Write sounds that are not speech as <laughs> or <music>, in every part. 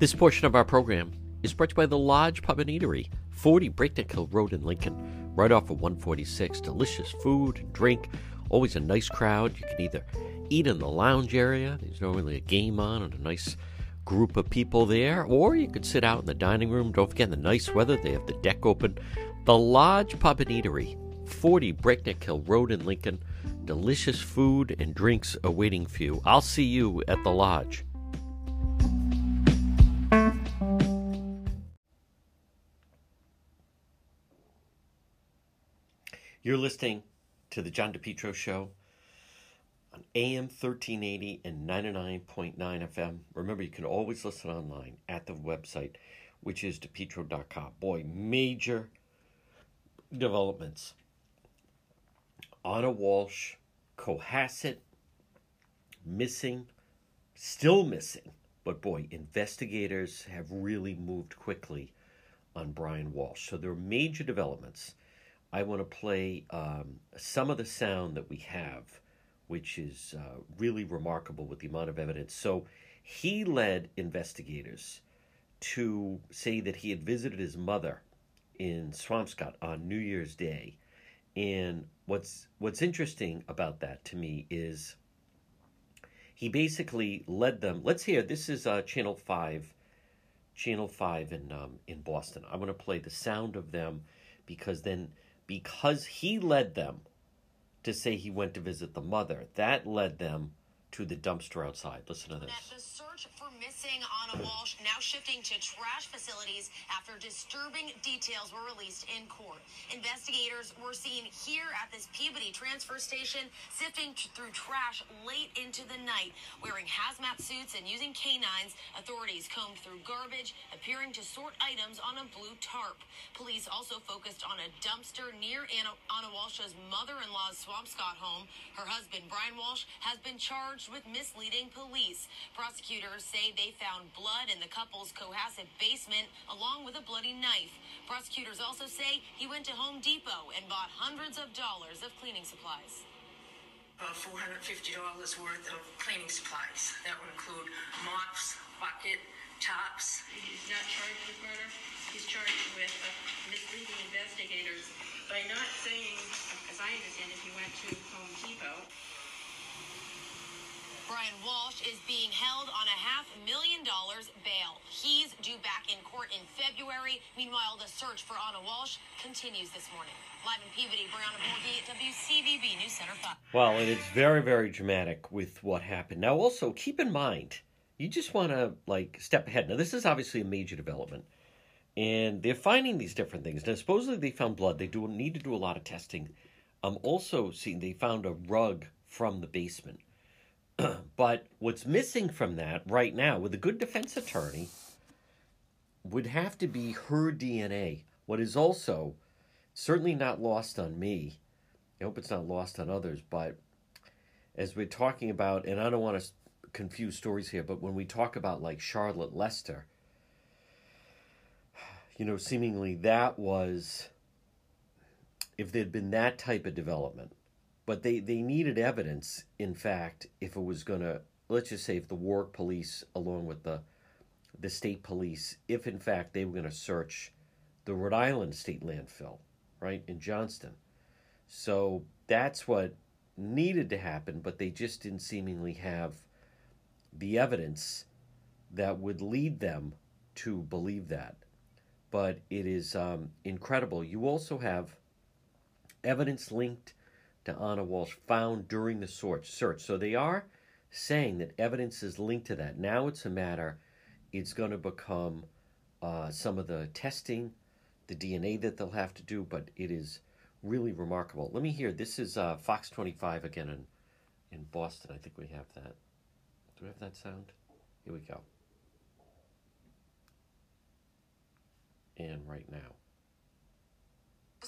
This portion of our program is brought to you by the Lodge Pub and Eatery, 40 Breakneck Hill Road in Lincoln, right off of 146. Delicious food and drink, always a nice crowd. You can either eat in the lounge area, there's normally a game on and a nice group of people there, or you could sit out in the dining room. Don't forget the nice weather, they have the deck open. The Lodge Pub and Eatery, 40 Breakneck Hill Road in Lincoln. Delicious food and drinks awaiting for you. I'll see you at the lodge. You're listening to the John DePetro Show on AM 1380 and 99.9 FM. Remember, you can always listen online at the website, which is depetro.com. Boy, major developments. Anna Walsh, Cohasset, missing, still missing. But boy, investigators have really moved quickly on Brian Walsh. So there are major developments. I want to play um, some of the sound that we have, which is uh, really remarkable with the amount of evidence. So he led investigators to say that he had visited his mother in Swampscott on New Year's Day. And what's what's interesting about that to me is he basically led them. Let's hear. This is uh, Channel Five, Channel Five in um, in Boston. I want to play the sound of them because then because he led them to say he went to visit the mother, that led them to the dumpster outside. Listen to this missing Anna Walsh now shifting to trash facilities after disturbing details were released in court. Investigators were seen here at this Peabody transfer station sifting through trash late into the night. Wearing hazmat suits and using canines, authorities combed through garbage, appearing to sort items on a blue tarp. Police also focused on a dumpster near Anna, Anna Walsh's mother-in-law's Swampscott home. Her husband, Brian Walsh, has been charged with misleading police. Prosecutors say they found blood in the couple's Cohasset basement along with a bloody knife. Prosecutors also say he went to Home Depot and bought hundreds of dollars of cleaning supplies. About $450 worth of cleaning supplies. That would include mops, bucket, tops. He's not charged with murder. He's charged with uh, misleading investigators by not saying, as I understand it, he went to Home Depot. Brian Walsh is being held on a half million dollars bail. He's due back in court in February. Meanwhile, the search for Anna Walsh continues this morning. Live in Peabody, Brianna Borghi at WCVB News Center 5. Well, it's very, very dramatic with what happened. Now, also, keep in mind, you just want to, like, step ahead. Now, this is obviously a major development. And they're finding these different things. Now, supposedly they found blood. They do need to do a lot of testing. I'm also seeing they found a rug from the basement <clears throat> but what's missing from that right now, with a good defense attorney, would have to be her DNA. What is also certainly not lost on me, I hope it's not lost on others, but as we're talking about, and I don't want to confuse stories here, but when we talk about like Charlotte Lester, you know, seemingly that was, if there'd been that type of development, but they, they needed evidence, in fact, if it was going to, let's just say, if the Warwick police, along with the, the state police, if in fact they were going to search the Rhode Island state landfill, right, in Johnston. So that's what needed to happen, but they just didn't seemingly have the evidence that would lead them to believe that. But it is um, incredible. You also have evidence linked to Anna Walsh found during the search. So they are saying that evidence is linked to that. Now it's a matter, it's going to become uh, some of the testing, the DNA that they'll have to do, but it is really remarkable. Let me hear. This is uh, Fox 25 again in, in Boston. I think we have that. Do we have that sound? Here we go. And right now.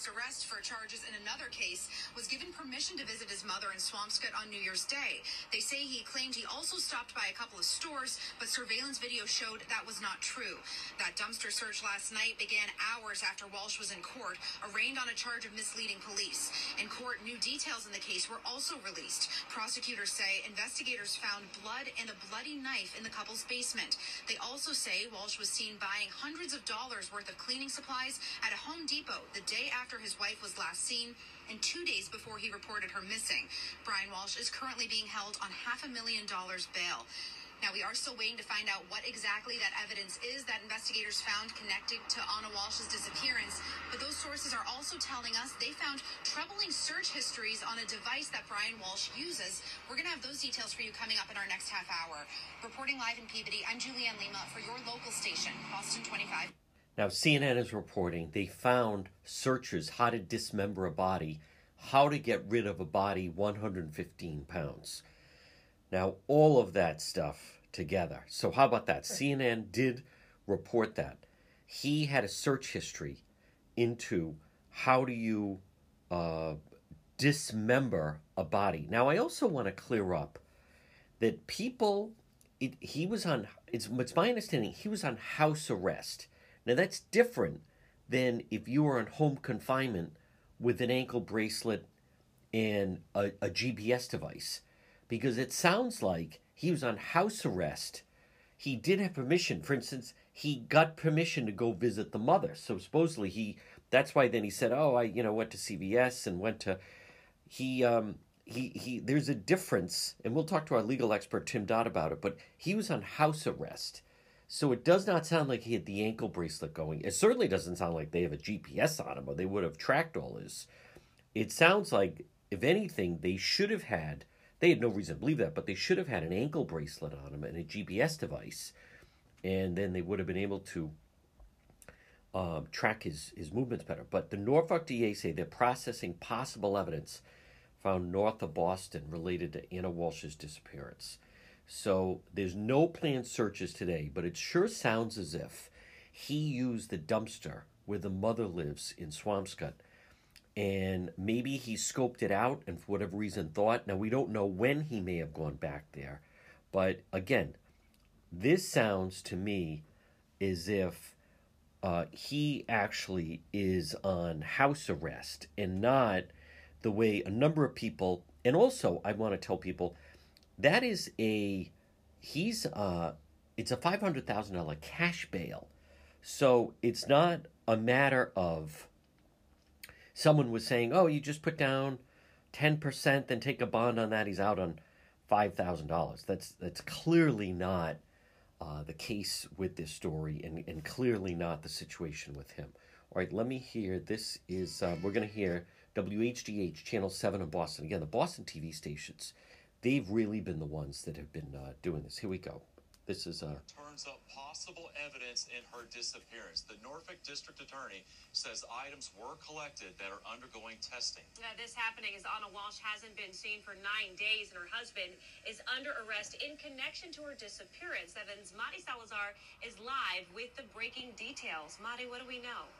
Arrest for charges in another case was given permission to visit his mother in Swampscott on New Year's Day. They say he claimed he also stopped by a couple of stores, but surveillance video showed that was not true. That dumpster search last night began hours after Walsh was in court, arraigned on a charge of misleading police. In court, new details in the case were also released. Prosecutors say investigators found blood and a bloody knife in the couple's basement. They also say Walsh was seen buying hundreds of dollars worth of cleaning supplies at a Home Depot the day after his wife was last seen and two days before he reported her missing. Brian Walsh is currently being held on half a million dollars bail. Now, we are still waiting to find out what exactly that evidence is that investigators found connected to Anna Walsh's disappearance. But those sources are also telling us they found troubling search histories on a device that Brian Walsh uses. We're going to have those details for you coming up in our next half hour. Reporting live in Peabody, I'm Julianne Lima for your local station, Boston 25. Now, CNN is reporting they found searchers how to dismember a body, how to get rid of a body 115 pounds. Now, all of that stuff together. So, how about that? CNN did report that. He had a search history into how do you uh, dismember a body. Now, I also want to clear up that people, it, he was on, it's, it's my understanding, he was on house arrest. Now, that's different than if you were on home confinement with an ankle bracelet and a, a GPS device, because it sounds like he was on house arrest. He did have permission. For instance, he got permission to go visit the mother. So supposedly he, that's why then he said, "Oh, I, you know, went to CVS and went to." He, um, he, he. There's a difference, and we'll talk to our legal expert Tim Dodd about it. But he was on house arrest so it does not sound like he had the ankle bracelet going. It certainly doesn't sound like they have a GPS on him or they would have tracked all his. It sounds like, if anything, they should have had, they had no reason to believe that, but they should have had an ankle bracelet on him and a GPS device. And then they would have been able to um, track his, his movements better. But the Norfolk DA say they're processing possible evidence found north of Boston related to Anna Walsh's disappearance. So there's no planned searches today, but it sure sounds as if he used the dumpster where the mother lives in Swampscott. And maybe he scoped it out and for whatever reason thought. Now, we don't know when he may have gone back there. But again, this sounds to me as if uh, he actually is on house arrest and not the way a number of people, and also I want to tell people that is a he's uh it's a five hundred thousand dollar cash bail. So it's not a matter of someone was saying, Oh, you just put down ten percent, then take a bond on that, he's out on five thousand dollars. That's that's clearly not uh, the case with this story and, and clearly not the situation with him. All right, let me hear. This is, uh, we're going to hear WHDH, Channel 7 in Boston. Again, the Boston TV stations they've really been the ones that have been uh, doing this. Here we go. This is uh, turns up possible evidence in her disappearance. The Norfolk District Attorney says items were collected that are undergoing testing. Now, this happening as Anna Walsh hasn't been seen for nine days, and her husband is under arrest in connection to her disappearance. Evans Madi Salazar is live with the breaking details. Madi, what do we know?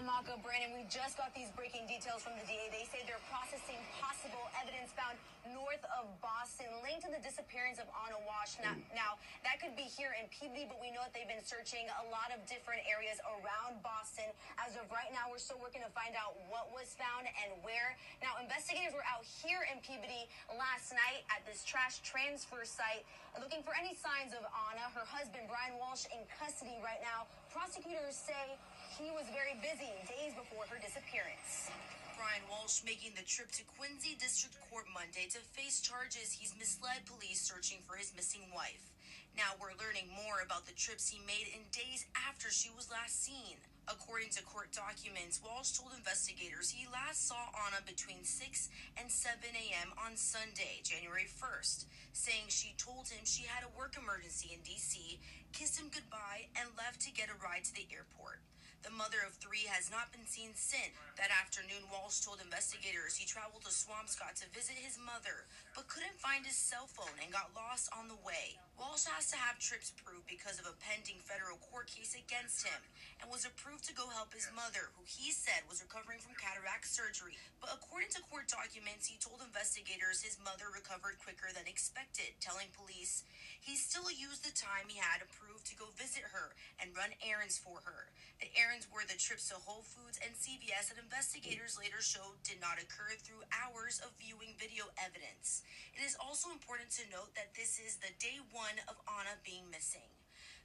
Amaka, Brandon, we just got these breaking details from the DA. They say they're processing possible evidence found north of Boston linked to the disappearance of Anna Walsh. Now, mm. now, that could be here in Peabody, but we know that they've been searching a lot of different areas around Boston. As of right now, we're still working to find out what was found and where. Now, investigators were out here in Peabody last night at this trash transfer site looking for any signs of Anna. Her husband, Brian Walsh, in custody right now. Prosecutors say he was very busy days before her disappearance. Brian Walsh making the trip to Quincy District Court Monday to face charges he's misled police searching for his missing wife. Now we're learning more about the trips he made in days after she was last seen. According to court documents, Walsh told investigators he last saw Anna between 6 and 7 a.m. on Sunday, January 1st, saying she told him she had a work emergency in D.C., kissed him goodbye, and left to get a ride to the airport. The mother of three has not been seen since. That afternoon, Walsh told investigators he traveled to Swampscott to visit his mother, but couldn't find his cell phone and got lost on the way. Walsh has to have trips approved because of a pending federal court case against him and was approved to go help his mother, who he said was recovering from cataract surgery. But according to court documents, he told investigators his mother recovered quicker than expected, telling police he still used the time he had approved to go visit her and run errands for her. The errands were the trips to Whole Foods and CVS that investigators later showed did not occur through hours of viewing video evidence. It is also important to note that this is the day one of Anna being missing.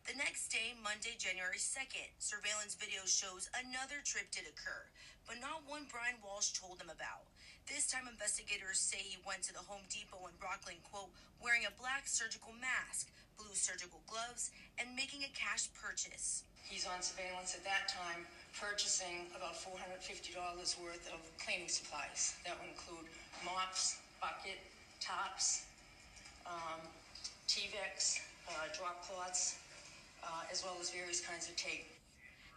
The next day, Monday, January 2nd, surveillance video shows another trip did occur, but not one Brian Walsh told them about. This time, investigators say he went to the Home Depot in Rockland, quote, wearing a black surgical mask, blue surgical gloves, and making a cash purchase. He's on surveillance at that time, purchasing about $450 worth of cleaning supplies. That would include mops, bucket, tops, um, Tyveks, uh, drop cloths, uh, as well as various kinds of tape.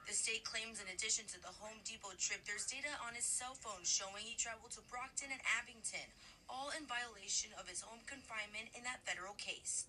The state claims in addition to the Home Depot trip, there's data on his cell phone showing he traveled to Brockton and Abington, all in violation of his home confinement in that federal case.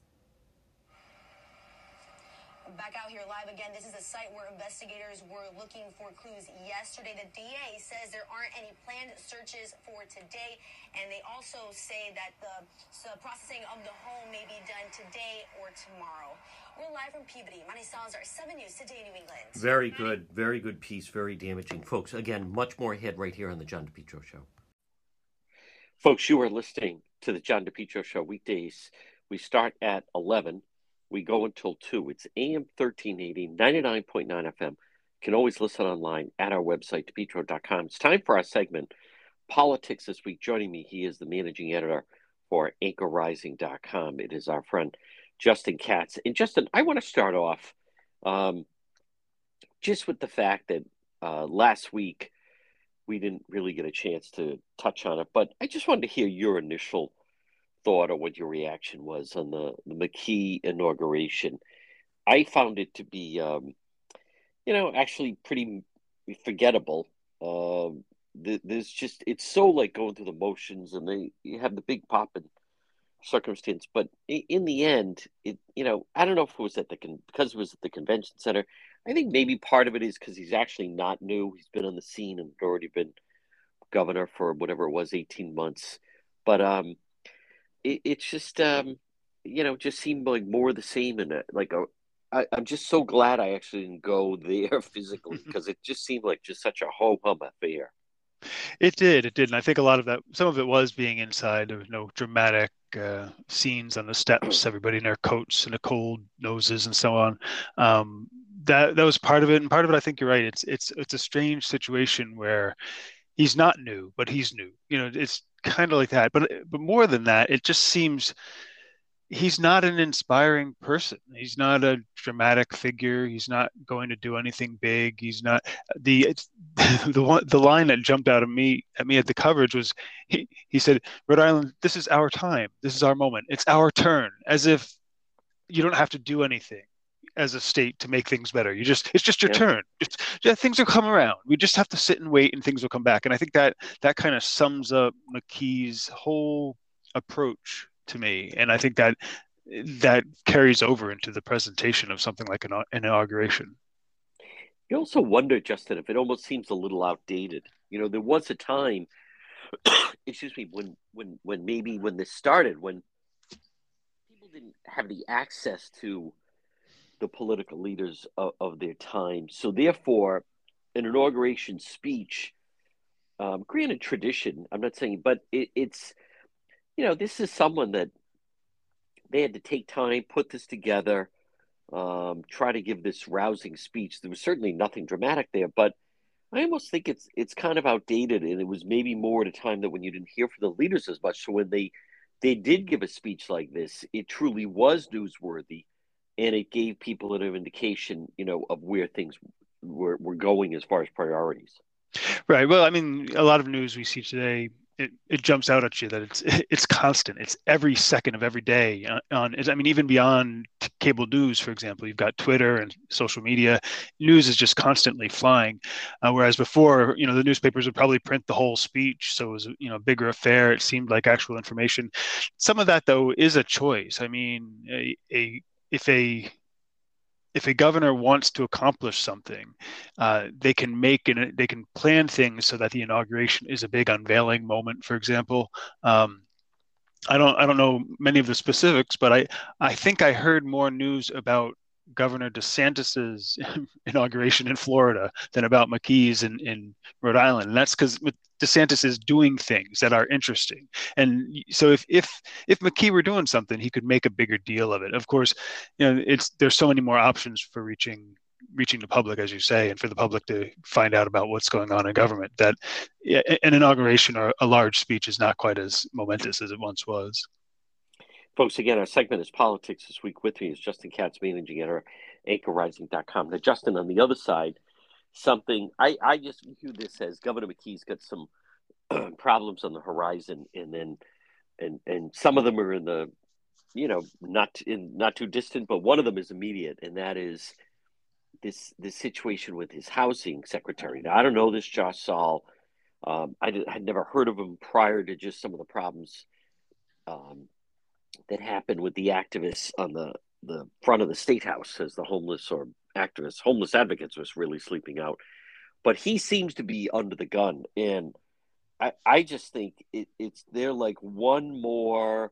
Back out here live again. This is a site where investigators were looking for clues yesterday. The DA says there aren't any planned searches for today, and they also say that the so uh, processing of the home may be done today or tomorrow. We're live from Peabody. Mani Salazar, 7 News, today, New England. Very good, very good piece, very damaging. Folks, again, much more ahead right here on the John DePetro Show. Folks, you are listening to the John DePetro Show weekdays. We start at 11 we go until 2. It's AM 1380, 99.9 FM. You can always listen online at our website, depetro.com. It's time for our segment, Politics This Week. Joining me, he is the managing editor for anchorrising.com. It is our friend, Justin Katz. And Justin, I want to start off um, just with the fact that uh, last week we didn't really get a chance to touch on it, but I just wanted to hear your initial thought or what your reaction was on the, the McKee inauguration. I found it to be, um, you know, actually pretty forgettable. Um, there's just it's so like going through the motions, and they you have the big pop and circumstance, but in the end, it you know I don't know if it was at the con- because it was at the convention center. I think maybe part of it is because he's actually not new. He's been on the scene and already been governor for whatever it was, eighteen months. But um, it, it's just um, you know just seemed like more the same and like a, I, I'm just so glad I actually didn't go <laughs> there physically <laughs> because it just seemed like just such a ho hum affair. It did, it did, and I think a lot of that, some of it was being inside. There was no dramatic uh, scenes on the steps, <clears throat> everybody in their coats and the cold noses and so on. Um, that that was part of it, and part of it, I think you're right. It's it's it's a strange situation where he's not new, but he's new. You know, it's kind of like that. But but more than that, it just seems he's not an inspiring person. He's not a dramatic figure. He's not going to do anything big. He's not the <laughs> the one the line that jumped out of me at me at the coverage was he he said Rhode Island, this is our time. This is our moment. It's our turn. As if you don't have to do anything as a state to make things better. You just it's just your yeah. turn. Just, yeah, things will come around. We just have to sit and wait, and things will come back. And I think that that kind of sums up McKee's whole approach to me. And I think that that carries over into the presentation of something like an, an inauguration. You also wonder, Justin, if it almost seems a little outdated. You know, there was a time, <coughs> excuse me, when when when maybe when this started, when people didn't have the access to the political leaders of, of their time. So, therefore, an inauguration speech, um, granted tradition, I'm not saying, but it, it's, you know, this is someone that they had to take time, put this together, um, try to give this rousing speech. There was certainly nothing dramatic there, but I almost think it's it's kind of outdated, and it was maybe more at a time that when you didn't hear from the leaders as much. So when they they did give a speech like this, it truly was newsworthy and it gave people an indication, you know, of where things were, were going as far as priorities. Right. Well, I mean, a lot of news we see today it, it jumps out at you that it's <laughs> it's constant. It's every second of every day on, I mean even beyond cable news, for example, you've got Twitter and social media. News is just constantly flying, uh, whereas before, you know, the newspapers would probably print the whole speech, so it was you know a bigger affair. It seemed like actual information. Some of that though is a choice. I mean, a, a if a if a governor wants to accomplish something, uh, they can make and they can plan things so that the inauguration is a big unveiling moment. For example, um, I don't I don't know many of the specifics, but I I think I heard more news about Governor DeSantis's <laughs> inauguration in Florida than about McKee's in, in Rhode Island. And that's because DeSantis is doing things that are interesting. And so if if if McKee were doing something, he could make a bigger deal of it. Of course, you know, it's there's so many more options for reaching reaching the public, as you say, and for the public to find out about what's going on in government. That an inauguration or a large speech is not quite as momentous as it once was. Folks, again, our segment is Politics This Week. With me is Justin Katz, managing editor, anchorrising.com. Now, Justin, on the other side, something I, I just view this as Governor McKee's got some <clears throat> problems on the horizon, and then and and some of them are in the you know not in not too distant, but one of them is immediate, and that is this this situation with his housing secretary. Now, I don't know this Josh Saal. Um, I did, had never heard of him prior to just some of the problems um, that happened with the activists on the the front of the state house as the homeless or activists, homeless advocates was really sleeping out. But he seems to be under the gun. And I, I just think it, it's they're like one more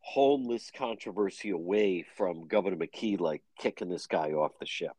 homeless controversy away from Governor McKee like kicking this guy off the ship.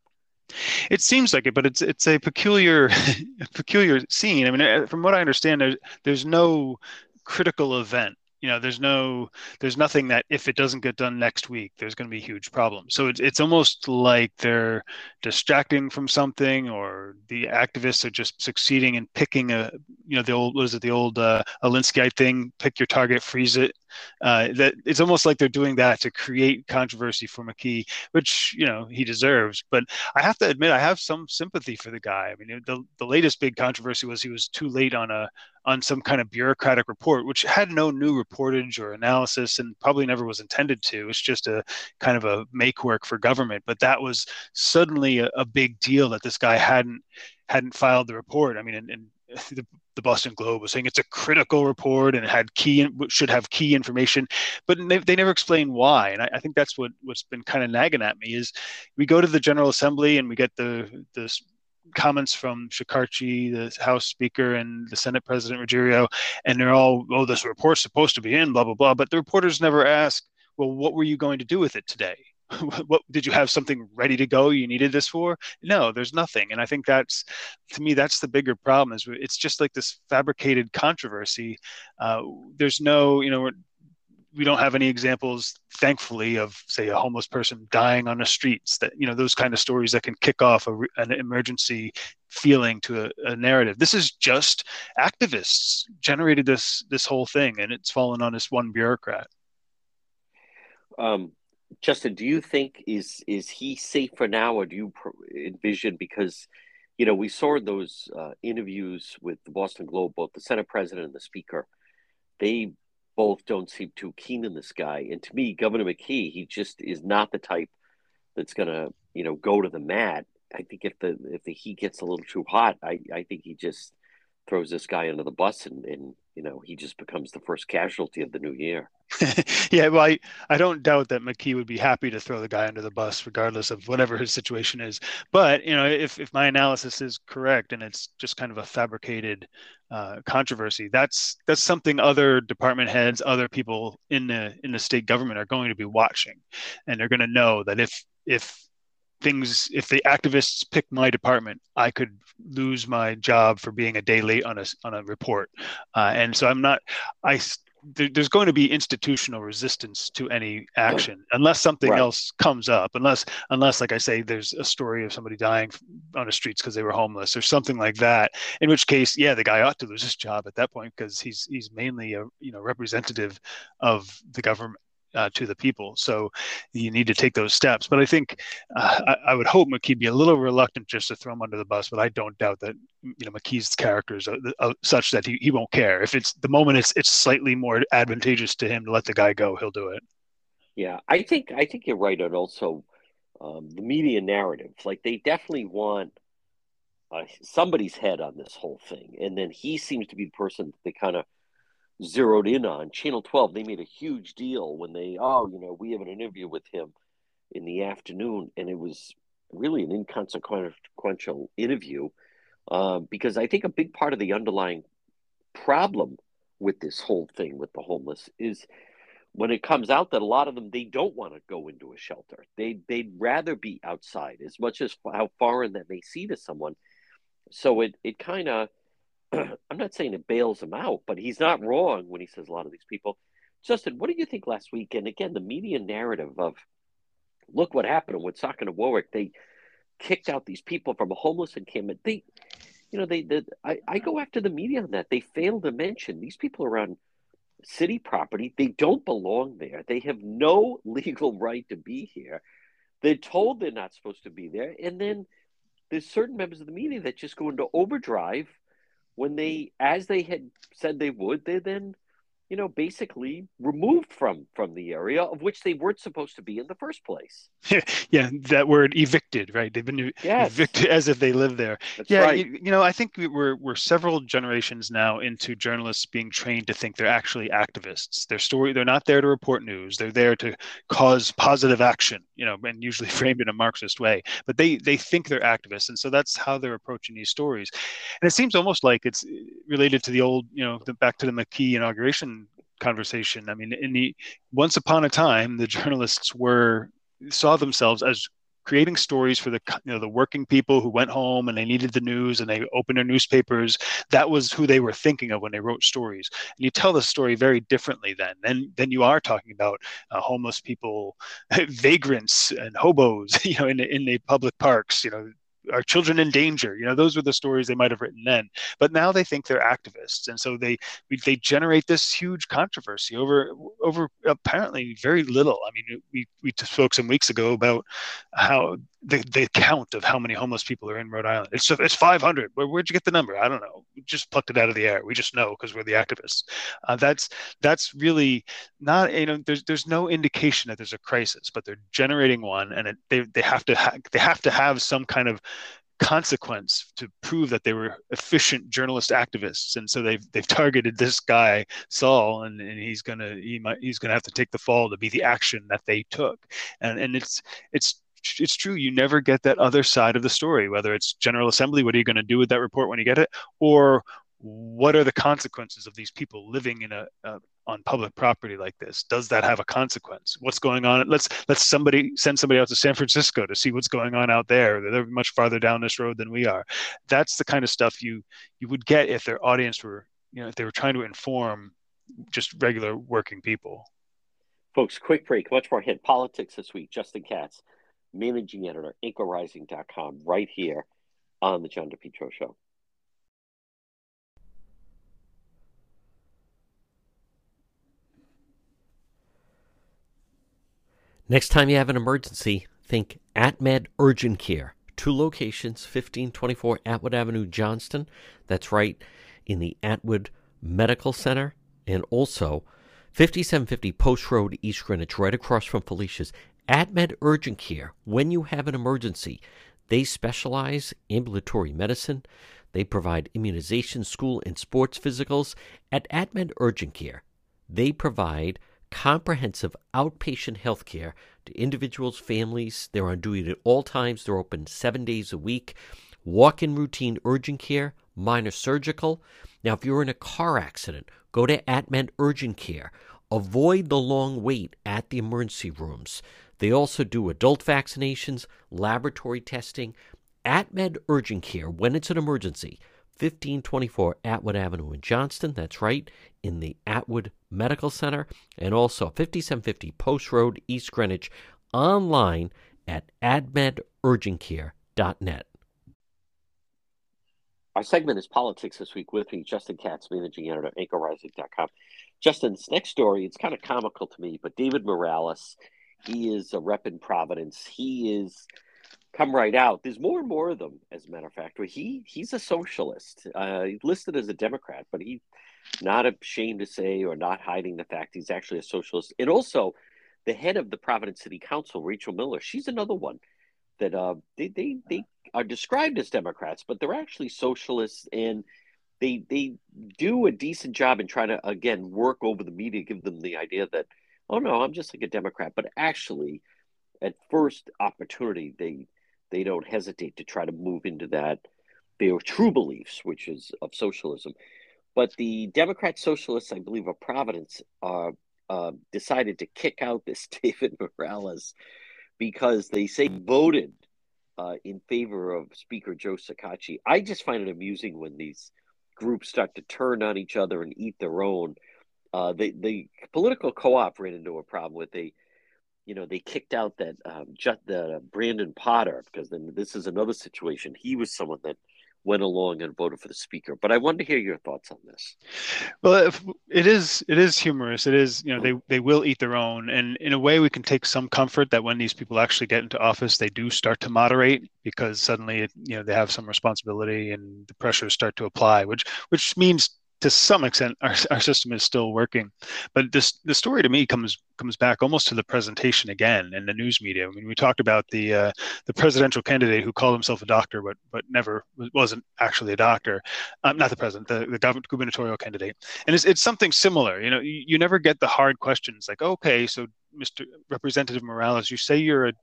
It seems like it, but it's it's a peculiar <laughs> peculiar scene. I mean, from what I understand, there's there's no critical event you know there's no there's nothing that if it doesn't get done next week there's going to be huge problems so it's, it's almost like they're distracting from something or the activists are just succeeding in picking a you know the old was it the old uh, alinsky thing pick your target freeze it uh, that it's almost like they're doing that to create controversy for McKee, which you know he deserves. But I have to admit, I have some sympathy for the guy. I mean, the the latest big controversy was he was too late on a on some kind of bureaucratic report, which had no new reportage or analysis and probably never was intended to. It's just a kind of a make work for government. But that was suddenly a, a big deal that this guy hadn't hadn't filed the report. I mean, and, and the, the Boston Globe was saying it's a critical report and it had key should have key information, but they, they never explain why. And I, I, think that's what what's been kind of nagging at me is we go to the General Assembly and we get the the comments from Shekarchi, the House Speaker, and the Senate President Ruggerio, and they're all, oh, this report's supposed to be in, blah blah blah. But the reporters never ask, well, what were you going to do with it today? <laughs> what did you have something ready to go you needed this for? No there's nothing. And i think that's to me that's the bigger problem is it's just like this fabricated controversy. Uh, there's no you know we don't have any examples thankfully of say a homeless person dying on the streets that you know those kind of stories that can kick off a, an emergency feeling to a, a, narrative. This is just activists generated this this whole thing and it's fallen on this one bureaucrat. Um Justin, do you think is is he safe for now, or do you envision because you know we saw those uh, interviews with the Boston Globe, both the Senate President and the Speaker, they both don't seem too keen on this guy. And to me, Governor McKee, he just is not the type that's going to you know go to the mat. I think if the if the heat gets a little too hot, I I think he just throws this guy under the bus and, and you know he just becomes the first casualty of the new year. <laughs> yeah, well, I, I don't doubt that McKee would be happy to throw the guy under the bus, regardless of whatever his situation is. But you know, if if my analysis is correct and it's just kind of a fabricated uh, controversy, that's that's something other department heads, other people in the in the state government are going to be watching, and they're going to know that if if things if the activists pick my department i could lose my job for being a day late on a on a report uh, and so i'm not i there, there's going to be institutional resistance to any action unless something right. else comes up unless unless like i say there's a story of somebody dying on the streets because they were homeless or something like that in which case yeah the guy ought to lose his job at that point because he's he's mainly a you know representative of the government uh, to the people. So you need to take those steps. But I think uh, I, I, would hope McKee be a little reluctant just to throw him under the bus. But I don't doubt that you know McKee's character is uh, such that he, he won't care if it's the moment it's it's slightly more advantageous to him to let the guy go. He'll do it. Yeah, I think I think you're right. And also um, the media narrative, like they definitely want. Uh, somebody's head on this whole thing, and then he seems to be the person that they kind of zeroed in on. Channel 12, they made a huge deal when they, oh, you know, we have an interview with him in the afternoon. And it was really an inconsequential interview uh, because I think a big part of the underlying problem with this whole thing with the homeless is when it comes out that a lot of them they don't want to go into a shelter they they'd rather be outside as much as how foreign that may seem to someone so it it kind of <clears throat> I'm not saying it bails him out, but he's not wrong when he says a lot of these people. Justin, what did you think last week? And again, the media narrative of look what happened with Woonsocket and Warwick. They kicked out these people from a homeless encampment. They, you know, they, they I, I go after the media on that. They fail to mention these people are on city property. They don't belong there. They have no <laughs> legal right to be here. They're told they're not supposed to be there. And then there's certain members of the media that just go into overdrive when they, as they had said they would, they then you know, basically removed from from the area of which they weren't supposed to be in the first place. <laughs> yeah, that word evicted, right? They've been yes. evicted as if they live there. That's yeah, right. you, you, know, I think we're we're several generations now into journalists being trained to think they're actually activists. Their story, they're not there to report news. They're there to cause positive action, you know, and usually <laughs> framed in a Marxist way. But they they think they're activists, and so that's how they're approaching these stories. And it seems almost like it's related to the old, you know, the, back to the McKee inauguration conversation. I mean, in the once upon a time, the journalists were saw themselves as creating stories for the you know the working people who went home and they needed the news and they opened their newspapers that was who they were thinking of when they wrote stories and you tell the story very differently then then then you are talking about uh, homeless people <laughs> vagrants and hobos <laughs> you know in, in the public parks you know are children in danger you know those were the stories they might have written then. But now they think they're activists. And so they they generate this huge controversy over over apparently very little. I mean we we spoke some weeks ago about how the, the count of how many homeless people are in Rhode Island. It's it's 500. Where, where'd you get the number? I don't know. We just plucked it out of the air. We just know because we're the activists. Uh, that's that's really not you know. There's there's no indication that there's a crisis, but they're generating one, and it, they they have to ha- they have to have some kind of consequence to prove that they were efficient journalist activists and so they've they've targeted this guy Saal and, and he's gonna he might he's gonna have to take the fall to be the action that they took and and it's it's it's true you never get that other side of the story whether it's general assembly what are you going to do with that report when you get it or what are the consequences of these people living in a, on public property like this? Does that have a consequence? What's going on? Let's let's somebody send somebody out to san francisco to see what's going on out there. They're much farther down this road than we are. That's the kind of stuff you you would get if their audience were you know if they were trying to inform just regular working people. Folks quick break. Much more hit politics this week. Justin katz managing editor anchorrising.com right here on the john depetro show Next time you have an emergency, think AtMed Urgent Care. Two locations, 1524 Atwood Avenue, Johnston. That's right in the Atwood Medical Center. And also 5750 Post Road, East Greenwich, right across from Felicia's. AtMed Urgent Care, when you have an emergency, they specialize ambulatory medicine. They provide immunization, school, and sports physicals. At AtMed Urgent Care, they provide comprehensive outpatient health care to individuals, families. They're on duty at all times. They're open seven days a week. Walk in routine urgent care, minor surgical. Now, if you're in a car accident, go to AtMed Urgent Care. Avoid the long wait at the emergency rooms. They also do adult vaccinations, laboratory testing. AtMed Urgent Care, when it's an emergency, 1524 Atwood Avenue in Johnston. That's right, in the Atwood Medical Center. And also 5750 Post Road, East Greenwich, online at atmedurgentcare.net. Our segment is politics this week with me, Justin Katz, managing editor, anchorrising.com. Justin, this next story, it's kind of comical to me, but David Morales, he is a rep in Providence. He is come right out. There's more and more of them, as a matter of fact. He he's a socialist. Uh, he's listed as a Democrat, but he's not ashamed to say or not hiding the fact he's actually a socialist. And also, the head of the Providence City Council, Rachel Miller, she's another one that uh, they, they they are described as Democrats, but they're actually socialists, and they they do a decent job in trying to again work over the media, give them the idea that oh no, I'm just like a Democrat, but actually, at first opportunity, they they don't hesitate to try to move into that their true beliefs, which is of socialism. But the Democrat Socialists, I believe, of Providence, uh, uh, decided to kick out this <laughs> David Morales because they say voted uh, in favor of Speaker Joe Shekarchi. I just find it amusing when these groups start to turn on each other and eat their own. Uh, the the political co-op ran into a problem with they, you know, they kicked out that um, just the Brandon Potter because then this is another situation. He was someone that went along and voted for the speaker. But I wanted to hear your thoughts on this. Well, it is it is humorous. It is you know they they will eat their own, and in a way we can take some comfort that when these people actually get into office, they do start to moderate because suddenly you know they have some responsibility and the pressures start to apply, which which means to some extent our, <laughs> our system is still working but this the story to me comes comes back almost to the presentation again in the news media. I mean, we talked about the uh, the presidential candidate who called himself a doctor, but but never wasn't actually a doctor. Um, not the president, the, the government gubernatorial candidate. And it's, it's something similar. You know, you, you never get the hard questions like, okay, so Mr. Representative Morales, you say you're a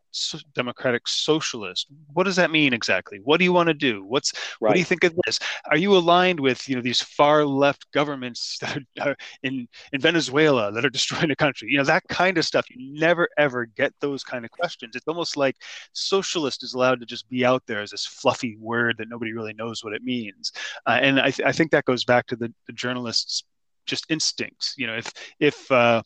democratic socialist. What does that mean exactly? What do you want to do? What's right. what do you think of this? Are you aligned with you know these far left governments <laughs> that are in in Venezuela that are destroying the country? You know that kind of stuff. You never ever get those kind of questions. It's almost like socialist is allowed to just be out there as this fluffy word that nobody really knows what it means. Uh, and I, th- I think that goes back to the, the journalists' just instincts. You know, if if uh,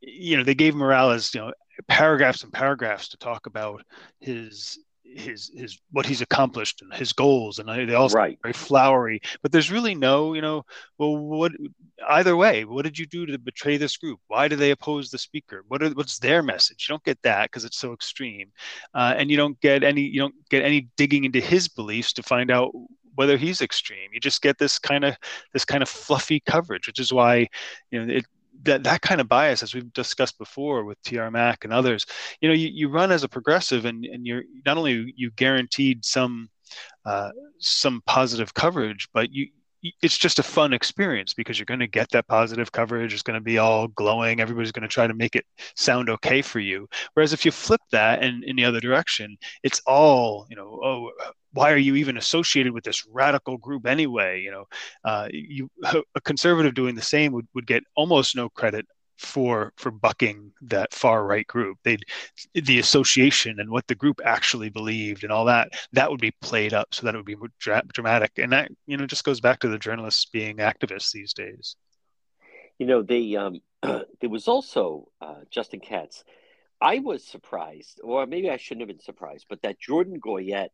you know they gave Morales you know paragraphs and paragraphs to talk about his his his what he's accomplished and his goals. And they all right. very flowery but there's really no you know well what either way what did you do to betray this group? Why do they oppose the speaker? What are, what's their message? You don't get that because it's so extreme. Uh, and you don't get any you don't get any digging into his beliefs to find out whether he's extreme. You just get this kind of this kind of fluffy coverage which is why you know it that that kind of bias, as we've discussed before with TR Mac and others, you know, you, you run as a progressive, and and you're not only you guaranteed some uh, some positive coverage, but you it's just a fun experience because you're going to get that positive coverage. It's going to be all glowing. Everybody's going to try to make it sound okay for you. Whereas if you flip that and in the other direction, it's all, you know, oh, why are you even associated with this radical group anyway? You know, uh, you <laughs> a conservative doing the same would, would get almost no credit for for bucking that far right group. They'd the association and what the group actually believed and all that that would be played up. So that it would be dra- dramatic. And that you know just goes back to the journalists being activists these days. You know they um <clears throat> there was also uh, justin katz. I was surprised or maybe i shouldn't have been surprised but that jordan goyette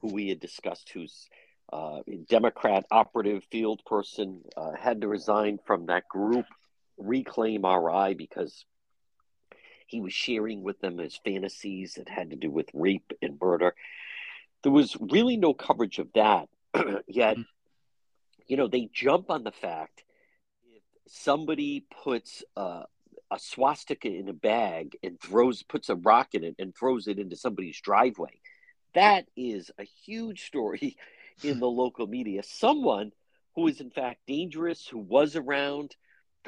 who we had discussed who's uh, Democrat operative field person uh, had to resign from that group reclaim RI because he was sharing with them his fantasies that had to do with rape and murder. There was really no coverage of that. <clears throat> Yet, mm-hmm. you know, they jump on the fact if somebody puts a swastika in a bag and throws puts a rock in it and throws it into somebody's driveway. That is a huge story <laughs> in the <laughs> local media. Someone who is in fact dangerous, who was around,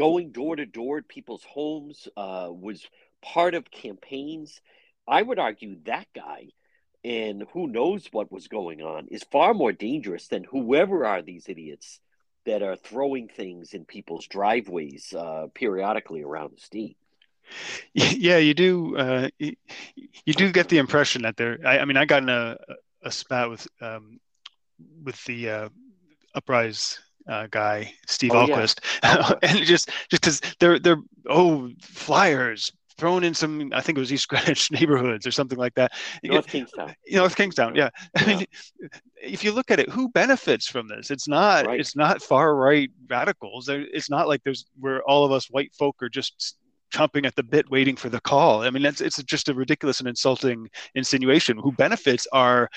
going door to door at people's homes uh, was part of campaigns. I would argue that guy and who knows what was going on is far more dangerous than whoever are these idiots that are throwing things in people's driveways uh, periodically around the state. Yeah, you do. Uh, you, do get the impression that they're. I, I mean, I got in a, a spat with um, with the uh, Uprise uh, guy, Steve oh, Ahlquist, yeah. <laughs> and just just because they're they're oh flyers thrown in some I think it was East <laughs> Greenwich neighborhoods or something like that. North Kingstown. <laughs> North Kingstown, yeah. yeah. I mean, if you look at it, who benefits from this? It's not right. it's not far right radicals. It's not like there's where all of us white folk are just chomping at the bit waiting for the call. I mean, it's, it's just a ridiculous and insulting insinuation. Who benefits are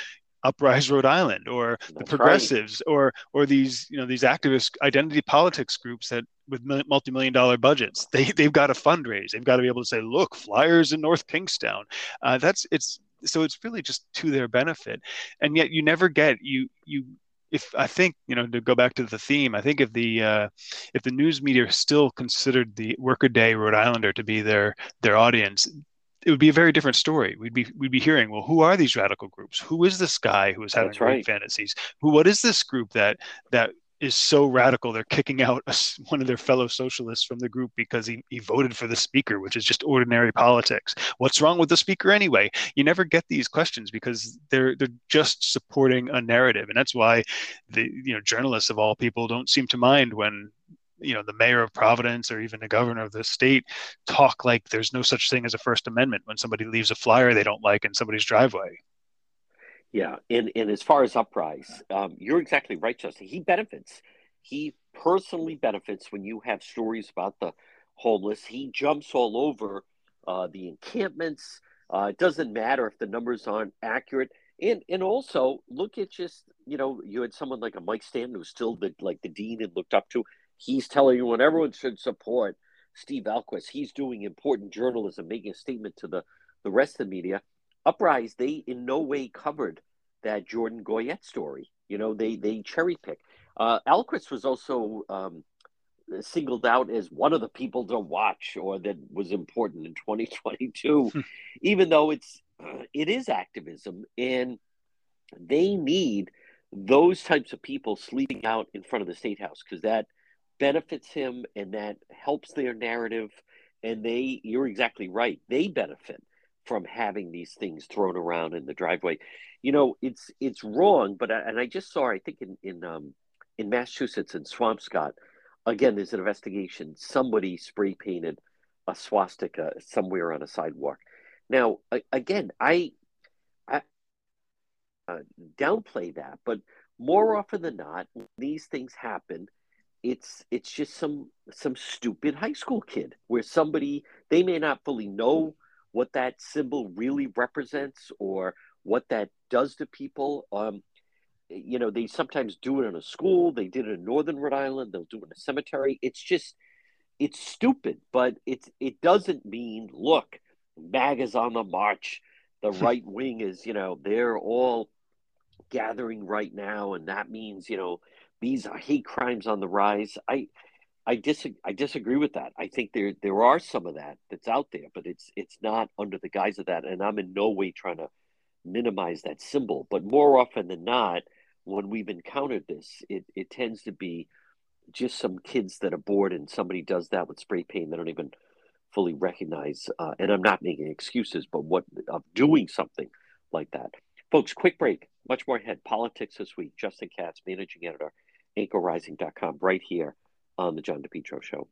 Uprise Rhode Island or That's the progressives right. or or these you know these activist identity politics groups that with multi-million dollar budgets <laughs> they they've got to fundraise. They've got to be able to say look flyers in North Kingstown. Uh, that's it's so it's really just to their benefit. And yet you never get you you if I think you know to go back to the theme, I think if the uh, if the news media still considered the workaday Rhode Islander to be their their audience, it would be a very different story. We'd be we'd be hearing, well, who are these radical groups? Who is this guy who is having right. fantasies? Who what is this group that that is so radical they're kicking out a, one of their fellow socialists from the group because he, he voted for the speaker which is just ordinary politics what's wrong with the speaker anyway you never get these questions because they're they're just supporting a narrative and that's why the you know journalists of all people don't seem to mind when you know the mayor of providence or even the governor of the state talk like there's no such thing as a first amendment. When somebody leaves a flyer they don't like in somebody's driveway. Yeah and, and as far as uprise um, you're exactly right justin. He benefits. He personally benefits when you have stories about the homeless. He jumps all over uh, the encampments. Uh, it doesn't matter if the numbers aren't accurate. And and also look at just you know you had someone like a Mike Stanton who's still the like the dean and looked up to. He's telling you when everyone should support Steve Ahlquist. He's doing important journalism, making a statement to the, the rest of the media. Uprise, they in no way covered that Jordan Goyette story. You know, they they cherry pick. Uh, Ahlquist was also um, singled out as one of the people to watch or that was important in <laughs> 2022, hmm. even though it's uh, <clears throat> it is activism and they need those types of people sleeping out in front of the state house because that benefits him and that helps their narrative. And they you're exactly right. They benefit from having these things thrown around in the driveway. You know it's it's wrong but I, and i just saw i think in in um in massachusetts in swampscott again there's an investigation. Somebody spray painted a swastika somewhere on a sidewalk. Now again i i uh, downplay that but more often than not these things happen it's it's just some some stupid high school kid where somebody they may not fully know what that symbol really represents or what that does to people. Um you know they sometimes do it in a school they did it in northern rhode island they'll do it in a cemetery. It's just it's stupid but it's it doesn't mean look MAGA's on the march. The <laughs> right wing is you know they're all gathering right now and that means you know these hate crimes on the rise. I I disagree. I disagree with that. I think there there are some of that that's out there, but it's it's not under the guise of that. And I'm in no way trying to minimize that symbol. But more often than not, when we've encountered this, it it tends to be just some kids that are bored, and somebody does that with spray paint. They don't even fully recognize. Uh, and I'm not making excuses, but what of doing something like that, folks. Quick break. Much more ahead. Politics this week. Justin Katz, managing editor anchorrising.com right here on the John DePetro Show.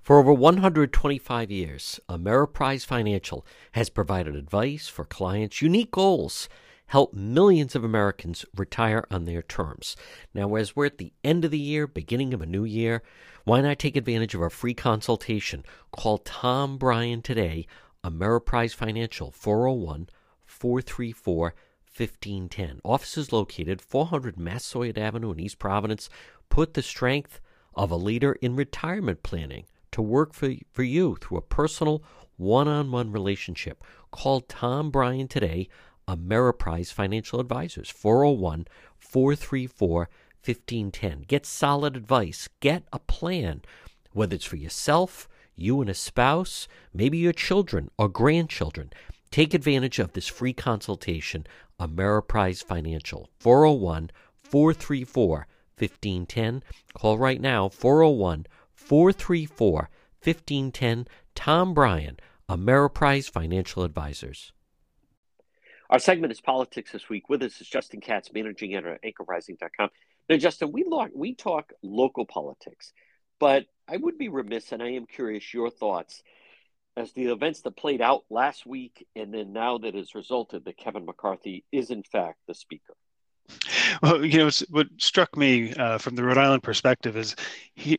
For over 125 years, Ameriprise Financial has provided advice for clients' unique goals, help millions of Americans retire on their terms. Now, as we're at the end of the year, beginning of a new year, why not take advantage of our free consultation? Call Tom Bryan today, Ameriprise Financial, 401 434 1510. Offices located 400 Massasoit Avenue in East Providence put the strength of a leader in retirement planning to work for, for you through a personal one on one relationship. Call Tom Bryan today, Ameriprise Financial Advisors, 401 434 1510. Get solid advice, get a plan, whether it's for yourself, you and a spouse, maybe your children or grandchildren. Take advantage of this free consultation Ameriprise Financial, 401 434 1510. Call right now, 401 434 1510. Tom Bryan, Ameriprise Financial Advisors. Our segment is Politics This Week. With us is Justin Katz, managing editor at anchorrising.com. Now, Justin, we, lo- we talk local politics, but I would be remiss, and I am curious your thoughts as the events that played out last week and then now that has resulted that Kevin McCarthy is in fact the speaker? Well, you know, what struck me uh, from the Rhode Island perspective is he,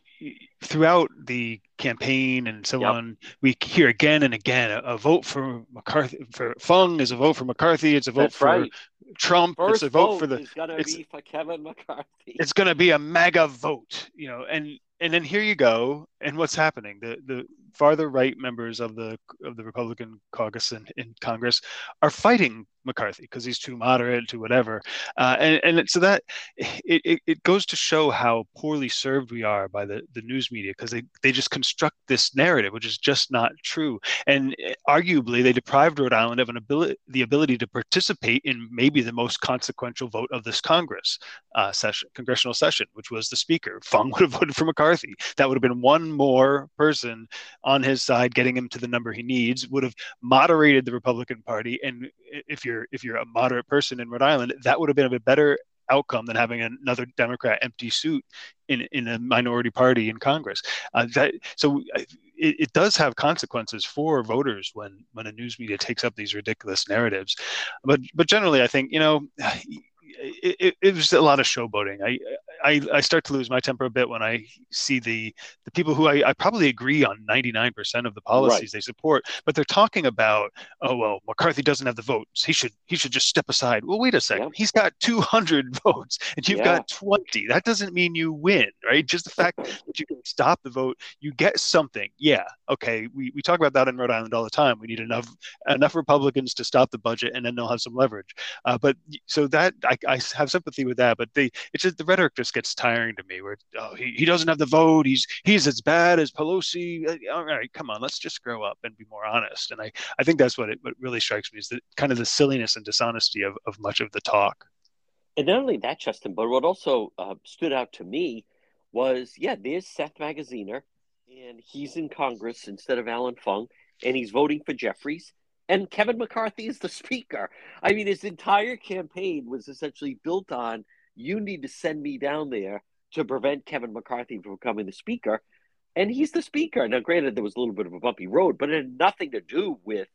throughout the campaign and so yep. on, we hear again and again a, a, vote for McCarthy for Fung is a vote for McCarthy. It's a vote That's for right. Trump. First it's a vote, vote for the. It's gonna be for Kevin McCarthy. It's going to be a MAGA vote, you know, and and then here you go, and what's happening? The the farther right members of the of the Republican caucus in, in Congress are fighting McCarthy because he's too moderate, to whatever, uh, and and so that it, it, it goes to show how poorly served we are by the the news media because they they just construct this narrative which is just not true, and eh, arguably they deprived Rhode Island of an ability the ability to participate in maybe the most consequential vote of this Congress uh, session, congressional session, which was the Speaker. Fung <laughs> would have voted for McCarthy. That would have been one more person on his side, getting him to the number he needs. Would have moderated the Republican Party, and if you're if you're a moderate person in Rhode Island, that would have been a better outcome than having another Democrat empty suit in in a minority party in Congress. Uh, that so. It, it, does have consequences for voters when when a news media takes up these ridiculous narratives, but but generally, I think you know it, it, was a lot of showboating. I, I, I start to lose my temper a bit when I see the the people who I, I probably agree on 99% of the policies right. they support, but they're talking about, oh well, McCarthy doesn't have the votes. He should he should just step aside. Well, wait a second. Yeah. He's got 200 <laughs> votes and you've yeah. got 20. That doesn't mean you win, right? Just the fact <laughs> that you can stop the vote, you get something. Yeah, okay. We, we talk about that in Rhode Island all the time. We need enough enough Republicans to stop the budget, and then they'll have some leverage. Uh, but so that I, I have sympathy with that, but they it's just the rhetoric just gets tiring to me. Where oh he, he doesn't have the vote, he's he's as bad as Pelosi. Uh, all right, come on, let's just grow up and be more honest. And I I think that's what it what really strikes me is the kind of the silliness and dishonesty of of much of the talk. And not only that, Justin, but what also uh, stood out to me was yeah, there's Seth Magaziner, and he's in Congress instead of Allan Fung, and he's voting for Jeffries and Kevin McCarthy is the <laughs> speaker. I mean, his entire campaign was essentially built on you need to send me down there to prevent Kevin McCarthy from becoming the speaker. And he's the speaker. Now, granted, there was a little bit of a bumpy road, but it had nothing to do with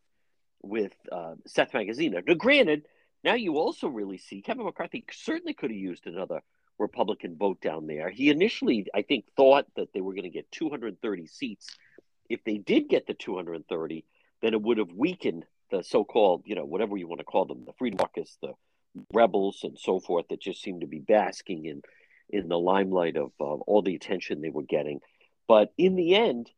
with uh, Seth Magaziner. Now, granted, now you also really see Kevin McCarthy certainly could have used another Republican vote down there. He initially, I think, thought that they were going to get 230 seats. If they did get the 230, then it would have weakened the so-called, you know, whatever you want to call them, the Freedom Caucus, the rebels, and so forth, that just seemed to be basking in in the limelight of uh, all the attention they were getting. But in the end,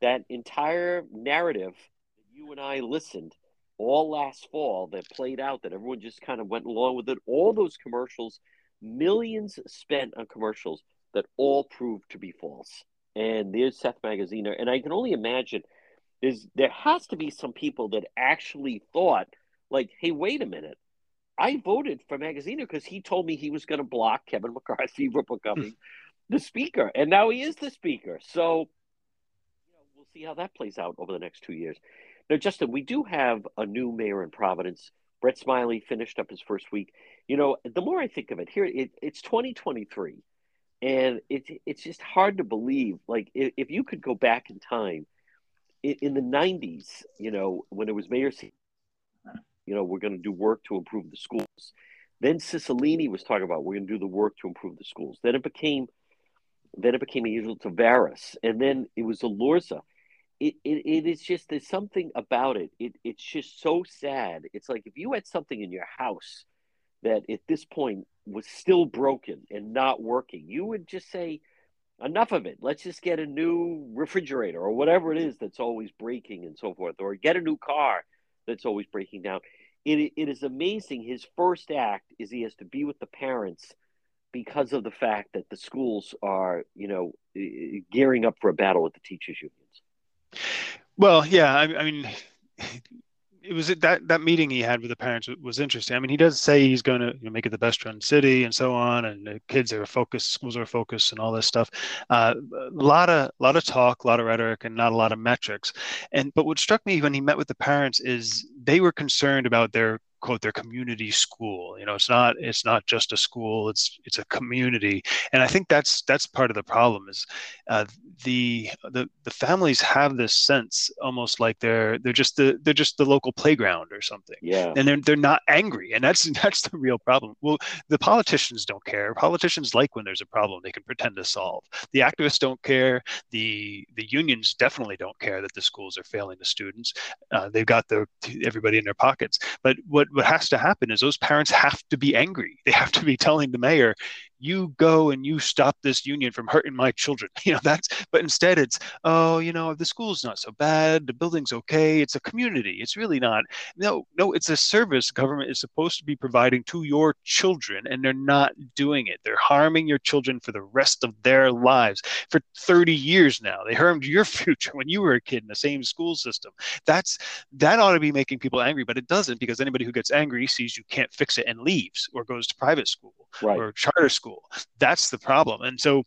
that entire narrative that you and I listened all last fall that played out, that everyone just kind of went along with it, all those commercials, millions spent on commercials that all proved to be false. And there's Seth Magaziner, and I can only imagine – is there has to be some people that actually thought, like, hey, wait a minute. I voted for Magaziner because he told me he was going to block Kevin McCarthy from becoming <laughs> the speaker. And now he is the speaker. So you know, we'll see how that plays out over the next two years. Now, Justin, we do have a new mayor in Providence. Brett Smiley finished up his first week. You know, the more I think of it, here it, it's 2023, and it's it's just hard to believe. Like, if, if you could go back in time in, the 90s, you know, when it was Mayor, you know, we're going to do work to improve the schools. Then Cicilline was talking about we're going to do the work to improve the schools. Then it became, then it became Angel Taveras, and then it was Elorza. It, it, it is just there's something about it. it. It's just so sad. It's like if you had something in your house that at this point was still broken and not working, you would just say, enough of it. Let's just get a new refrigerator or whatever it is that's always breaking and so forth, or get a new car that's always breaking down. It, it is amazing. His first act is he has to be with the parents because of the fact that the schools are, you know, gearing up for a battle with the teachers unions. Well, yeah, I, I mean, it was that that meeting he had with the parents was interesting. I mean, he does say he's going to you know, make it the best run city and so on, and the kids are focused, schools are focused, and all this stuff. Uh, a lot of lot of talk, a lot of rhetoric, and not a lot of metrics. And but what struck me when he met with the parents is they were concerned about their quote their community school. You know it's not it's not just a school it's it's a community. And i think that's that's part of the problem is uh, the the the families have this sense almost like they're they're just the they're just the local playground or something. Yeah. And they're they're not angry. And that's <laughs> that's the real problem. Well the politicians don't care. Politicians like when there's a problem they can pretend to solve. The activists don't care. The the unions definitely don't care that the schools are failing the students. Uh, they've got the everybody in their pockets but what what has to happen is those parents have to be angry. They have to be telling the mayor, you go and you stop this union from hurting my children. <laughs> You know that's but instead it's oh you know the school's not so bad the building's okay it's a community it's really not. No no it's a service government is supposed to be providing to your children and they're not doing it. They're harming your children for the rest of their lives for 30 years now. They harmed your <laughs> future when you were a kid in the same school system. That's that ought to be making people angry but it doesn't because anybody who gets angry sees you can't fix it and leaves or goes to private school right. or charter school school. That's the problem. And so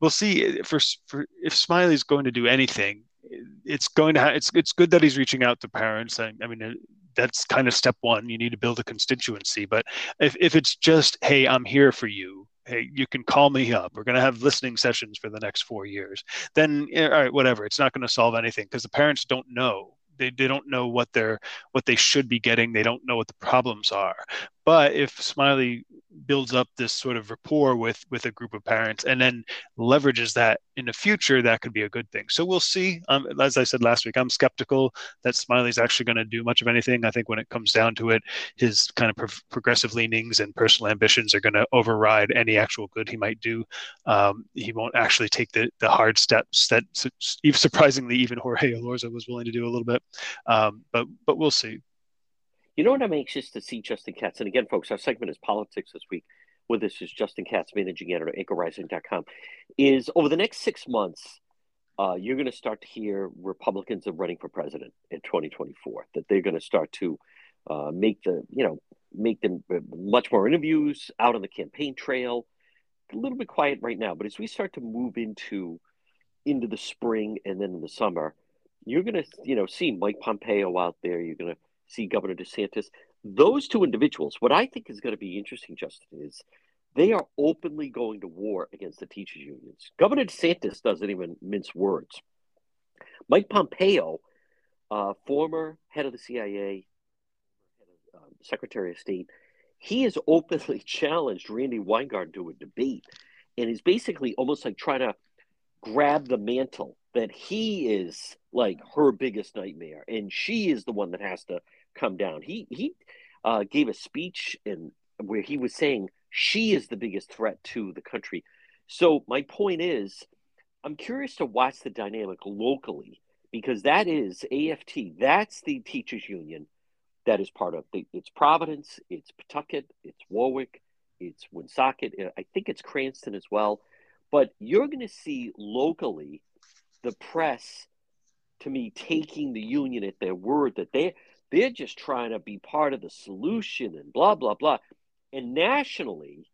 we'll see eh, for, for if Smiley's going to do anything, eh, it's going to ha- it's it's good that he's reaching out to parents. I, I mean, eh, that's kind of step one. You need to build a constituency. But if if it's just hey, I'm here for you. Hey, you can call me up. We're going to have listening sessions for the next four years. Then, all right, whatever. It's not going to solve anything because the parents don't know they, they don't know what they're what they should be getting they don't know what the problems are but if smiley builds up this sort of rapport with with a group of parents and then leverages that in the future that could be a good thing. So we'll see. Um, as i said last week i'm skeptical that smiley's actually going to do much of anything. I think when it comes down to it his kind of pro- progressive leanings and personal ambitions are going to override any actual good he might do. Um, he won't actually take the, the hard steps that surprisingly even jorge elorza was willing to do a little bit. Um, but but we'll see you know what I'm anxious to see, Justin Katz? And again, folks, our segment is politics this week. With us is Justin Katz, managing editor, anchorrising.com. Is over the next six months, uh, you're going to start to hear Republicans are running for president in 2024. That they're going to start to uh, make the, you know, make them uh, much more interviews out on the campaign trail. A little bit quiet right now, but as we start to move into into the spring and then in the summer, you're going to, you know, see Mike Pompeo out there. You're going to see Governor DeSantis. Those two individuals, what I think is going to be interesting, Justin, is they are openly going to war against the teachers' unions. Governor DeSantis doesn't even mince words. Mike Pompeo, uh, former head of the CIA, um, Secretary of State, he has openly <laughs> challenged Randi Weingarten to a debate and is basically almost like trying to grab the mantle that he is like her biggest nightmare and she is the one that has to come down. He he uh, gave a speech in where he was saying she is the biggest threat to the country. So my point is, I'm curious to watch the dynamic locally because that is AFT. That's the teachers union that is part of the, it's Providence, it's Pawtucket, it's Warwick, it's Woonsocket. I think it's Cranston as well. But you're going to see locally the press, to me, taking the union at their word that they they're just trying to be part of the solution and blah, blah, blah. And nationally,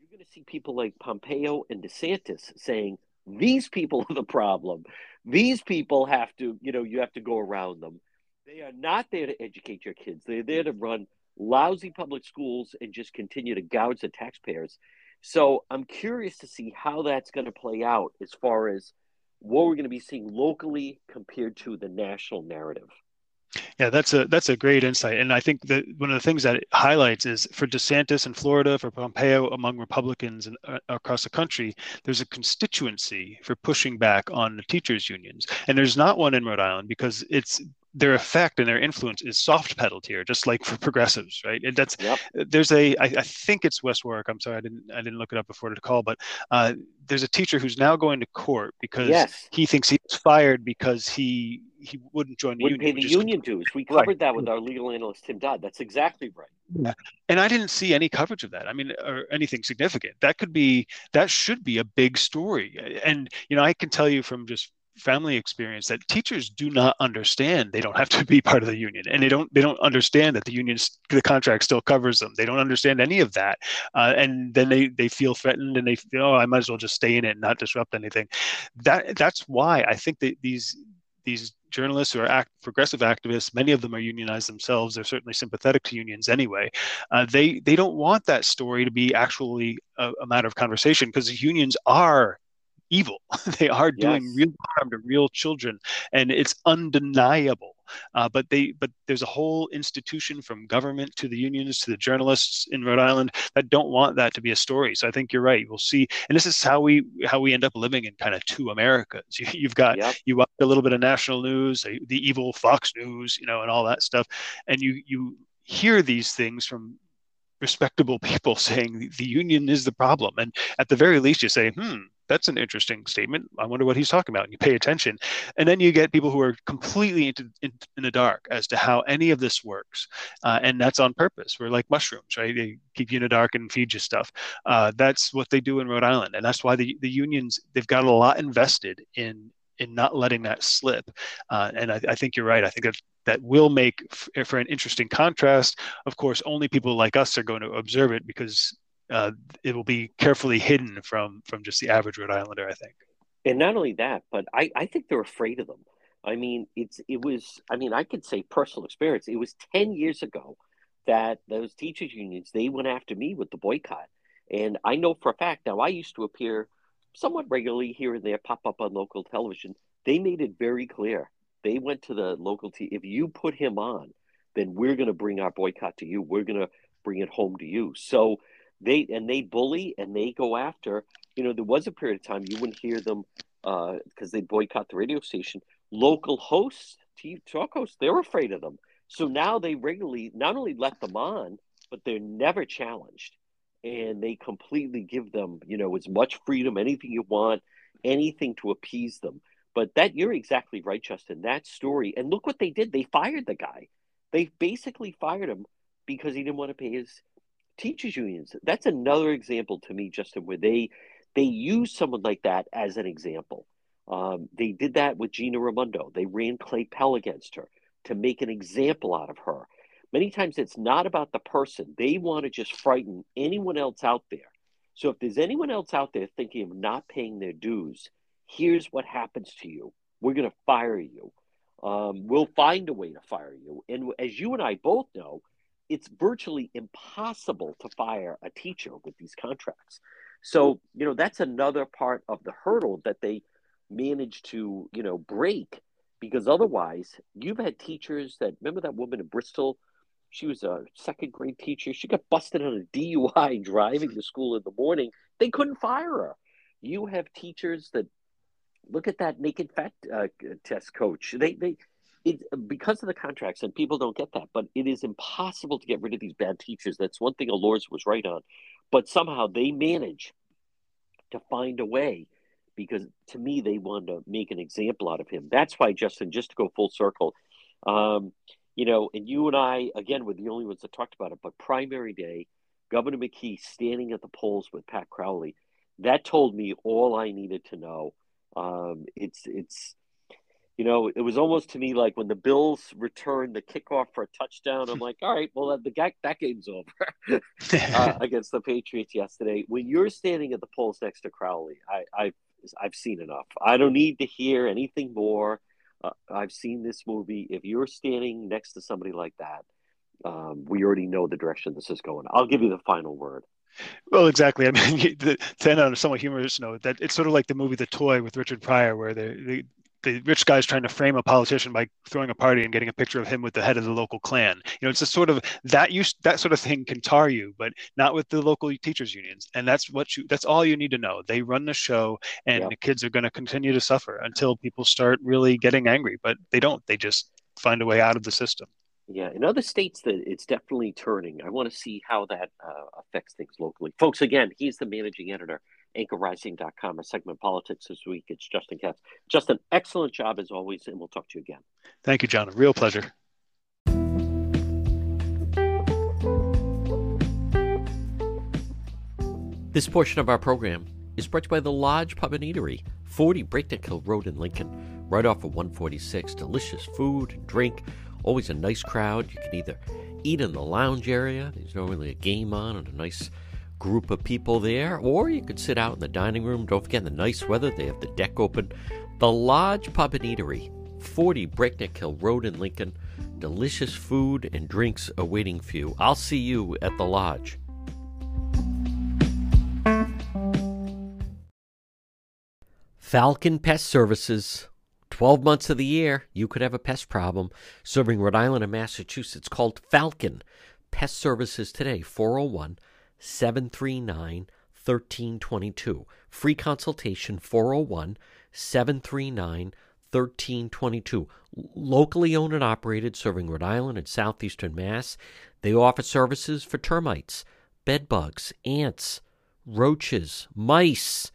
you're going to see people like Pompeo and DeSantis saying, these people are the problem. These people have to, you know, you have to go around them. They are not there to educate your kids. They're there to run lousy public schools and just continue to gouge the taxpayers. So I'm curious to see how that's going to play out as far as what we're going to be seeing locally compared to the national narrative. Yeah, that's a that's a great insight, and I think that one of the things that it highlights is for DeSantis in Florida, for Pompeo among Republicans and uh, across the country, there's a constituency for pushing back on the teachers' unions, and there's not one in Rhode Island because it's their effect and their influence is soft pedaled here, just like for progressives, right? And that's yep. there's a I, I think it's West Warwick. I'm sorry, I didn't I didn't look it up before the call, but uh, there's a teacher who's now going to court because yes. he thinks he was fired because he he wouldn't join the wouldn't union. pay the union dues. We covered right. that with our legal analyst Tim Dodd. That's exactly right. Yeah. And I didn't see any coverage of that. I mean, or anything significant. That could be that should be a big story. And you know, I can tell you from just family experience that teachers do not understand they don't have to be part of the union and they don't they don't understand that the union the contract still covers them they don't understand any of that uh, and then they they feel threatened and they feel oh i might as well just stay in it and not disrupt anything that that's why i think that these these journalists who are act, progressive activists, many of them are unionized themselves. They're certainly sympathetic to unions anyway. Uh, they they don't want that story to be actually a, a matter of conversation because unions are evil. <laughs> they are doing real harm to real children, and it's undeniable. Uh, but they, but there's a whole institution from government to the unions to the journalists in Rhode Island that don't want that to be a story. So I think you're right. We'll see, and this is how we how we end up living in kind of two Americas. <laughs> You, have got yep. you watch a little bit of national news, the evil Fox News, you know, and all that stuff, and you you hear these things from respectable <laughs> people saying the union is the problem and at the very least you say hmm that's an interesting statement. I wonder what he's talking about. And you pay attention. And then you get people who are completely into, in, in the dark as to how any of this works. Uh, and that's on purpose. We're like mushrooms, right? They keep you in the dark and feed you stuff. Uh, that's what they do in Rhode Island. And that's why the, the unions, they've got a lot invested in in not letting that slip. Uh, and I, I, think you're right. I think that that will make for an interesting contrast. Of course, only people like us are going to observe it because uh, it will be carefully hidden from from just the average Rhode Islander, I think. And not only that, but I, I think they're afraid of them. I mean, it's it was. I mean, I could say personal experience. It was ten years ago that those teachers unions they went after me with the boycott, and I know for a fact now. I used to appear somewhat regularly here and there, pop up on local television. They made it very clear. They went to the local team. If you put him on, then we're going to bring our boycott to you. We're going to bring it home to you. So they and they bully and they go after. You know, there was a period of time you wouldn't hear them because uh, they boycott the radio station. Local hosts, TV talk hosts, they're afraid of them. So now they regularly not only let them on, but they're never challenged, and they completely give them, you know, as much freedom, anything you want, anything to appease them. But that you're exactly right, Justin. That story, and look what they did. They fired the guy. They basically fired him because he didn't want to pay his teachers unions. That's another example to me justin where they they use someone like that as an example. Um, they did that with gina raimondo. They ran clay pell against her to make an example out of her. Many times it's not about the person. They want to just frighten anyone else out there. So if there's anyone else out there thinking of not paying their dues here's what happens to you. We're going to fire you. Um, we'll find a way to fire you. And as you and i both know it's virtually impossible to fire a teacher with these contracts. So, you know, that's another part of the hurdle that they managed to, you know, break because otherwise you've had teachers that remember that woman in Bristol? She was a second grade teacher. She got busted on a <laughs> DUI driving to school in the morning. They couldn't fire her. You have teachers that look at that naked fat uh, test coach. They, they, it because of the contracts and people don't get that but it is impossible to get rid of these bad teachers. That's one thing Elorza was right on. But somehow they manage to find a way because to me they wanted to make an example out of him. That's why justin just to go full circle um, you know and you and i again were the only ones that talked about it but primary day governor mckee standing at the polls with pat crowley that told me all i needed to know. Um, it's it's you know, it was almost to me like when the Bills returned the kickoff for a touchdown. I'm like, all right, well, the that, that game's over <laughs> uh, against the Patriots yesterday. When you're standing at the polls next to Crowley, I, I've I've seen enough. I don't need to hear anything more. Uh, I've seen this movie. If you're standing next to somebody like that, um, we already know the direction this is going. I'll give you the final word. Well, exactly. I mean, <laughs> the, to end on a somewhat humorous note, that it's sort of like the movie The Toy with Richard Pryor, where they, the rich guy's trying to frame a politician by throwing a party and getting a picture of him with the head of the local Klan. You know, it's a sort of that you that sort of thing can tar you, but not with the local teachers unions. And that's what you that's all you need to know. They run the show, and yeah. the kids are going to continue to suffer until people start really getting angry. But they don't. They just find a way out of the system. Yeah, in other states that it's definitely turning. I want to see how that uh, affects things locally. Folks, again, he's the managing editor anchorrising.com, a segment politics this week. It's Justin Katz. Justin, excellent job as always, and we'll talk to you again. Thank you, John. A real pleasure. This portion of our program is brought to you by the Lodge Pub and Eatery, 40 Breakneck Hill Road in Lincoln, right off of 146. Delicious food and drink, always a nice crowd. You can either eat in the lounge area, there's normally a game on and a nice group of people there, or you could sit out in the dining room. Don't forget, the nice weather, they have the deck open. The Lodge Pub and Eatery, 40 Breakneck Hill Road in Lincoln. Delicious food and drinks awaiting for you. I'll see you at the lodge. Falcon Pest Services. 12 months of the year, you could have a pest problem. Serving Rhode Island and Massachusetts called Falcon Pest Services today, 401 739 1322. Free consultation, 401 739 1322. Locally owned and operated, serving Rhode Island and southeastern Mass. They offer services for termites, bed bugs, ants, roaches, mice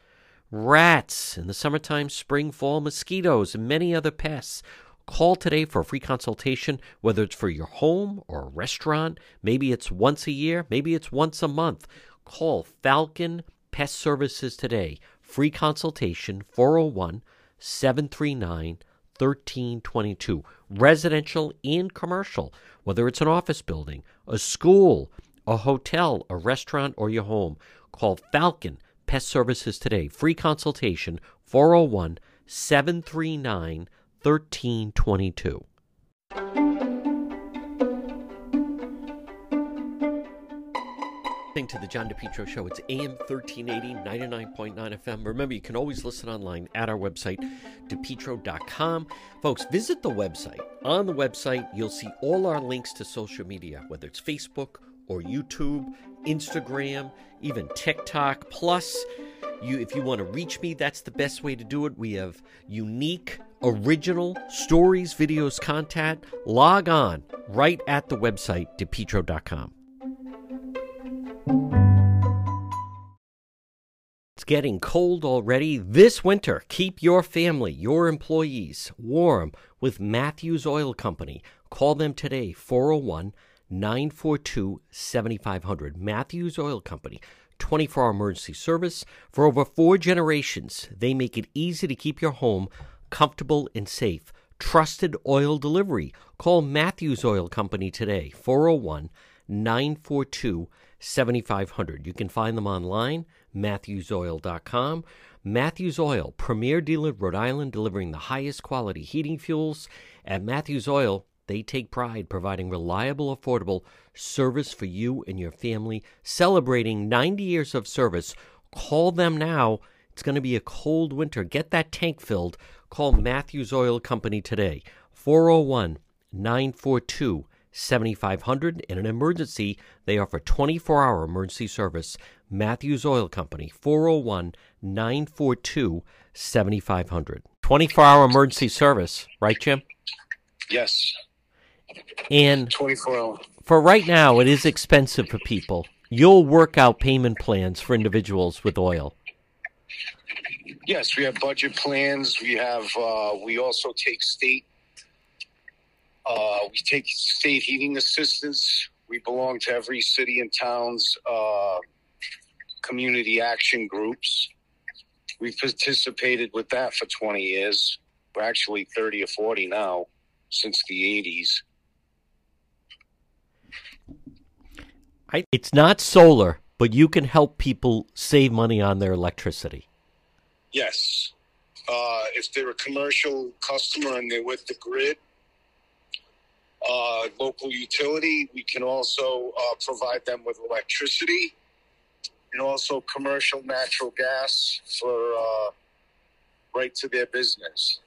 rats, in the summertime, spring, fall, mosquitoes, and many other pests. Call today for a free consultation, whether it's for your home or a restaurant. Maybe it's once a year, maybe it's once a month. Call Falcon Pest Services today. Free consultation 401 739 1322. Residential and commercial, whether it's an office building, a school, a hotel, a restaurant, or your home. Call Falcon Pest Services today. Free consultation 401 739 1322. to the John DePetro Show. It's AM 1380, 99.9 FM. Remember, you can always listen online at our website, depetro.com. Folks, visit the website. On the website, you'll see all our links to social media, whether it's Facebook or YouTube, Instagram, even TikTok. Plus, you if you want to reach me, that's the best way to do it. We have unique, original stories, videos, content. Log on right at the website, depetro.com. It's getting cold already. This winter, keep your family, your employees warm with Matthews Oil Company. Call them today, 401 942 7500. Matthews Oil Company, 24 hour emergency service. For over four generations, they make it easy to keep your home comfortable and safe. Trusted oil delivery. Call Matthews Oil Company today, 401 942 7500. You can find them online, matthewsoil.com. Matthews Oil, premier dealer in Rhode Island, delivering the highest quality heating fuels. At Matthews Oil, they take pride providing reliable, affordable service for you and your family. Celebrating 90 years of service. Call them now. It's going to be a cold winter. Get that tank filled. Call Matthews Oil Company today. 401 942 7500. In an emergency, they offer 24 hour emergency service. Matthews Oil Company, 401 942 7500. 24 hour emergency service, right, Jim? Yes. And 24 hour. For right now, it is expensive for people. You'll work out payment plans for individuals with oil. Yes, we have budget plans. We have. Uh, we also take state. Uh, we take state heating assistance. We belong to every city and town's uh, community action groups. We've participated with that for 20 years. We're actually 30 or 40 now since the 80s. I, it's not solar, but you can help people save money on their electricity. Yes. Uh, if they're a commercial customer and they're with the grid, uh, local utility, we can also uh, provide them with electricity and also commercial natural gas for uh, right to their business.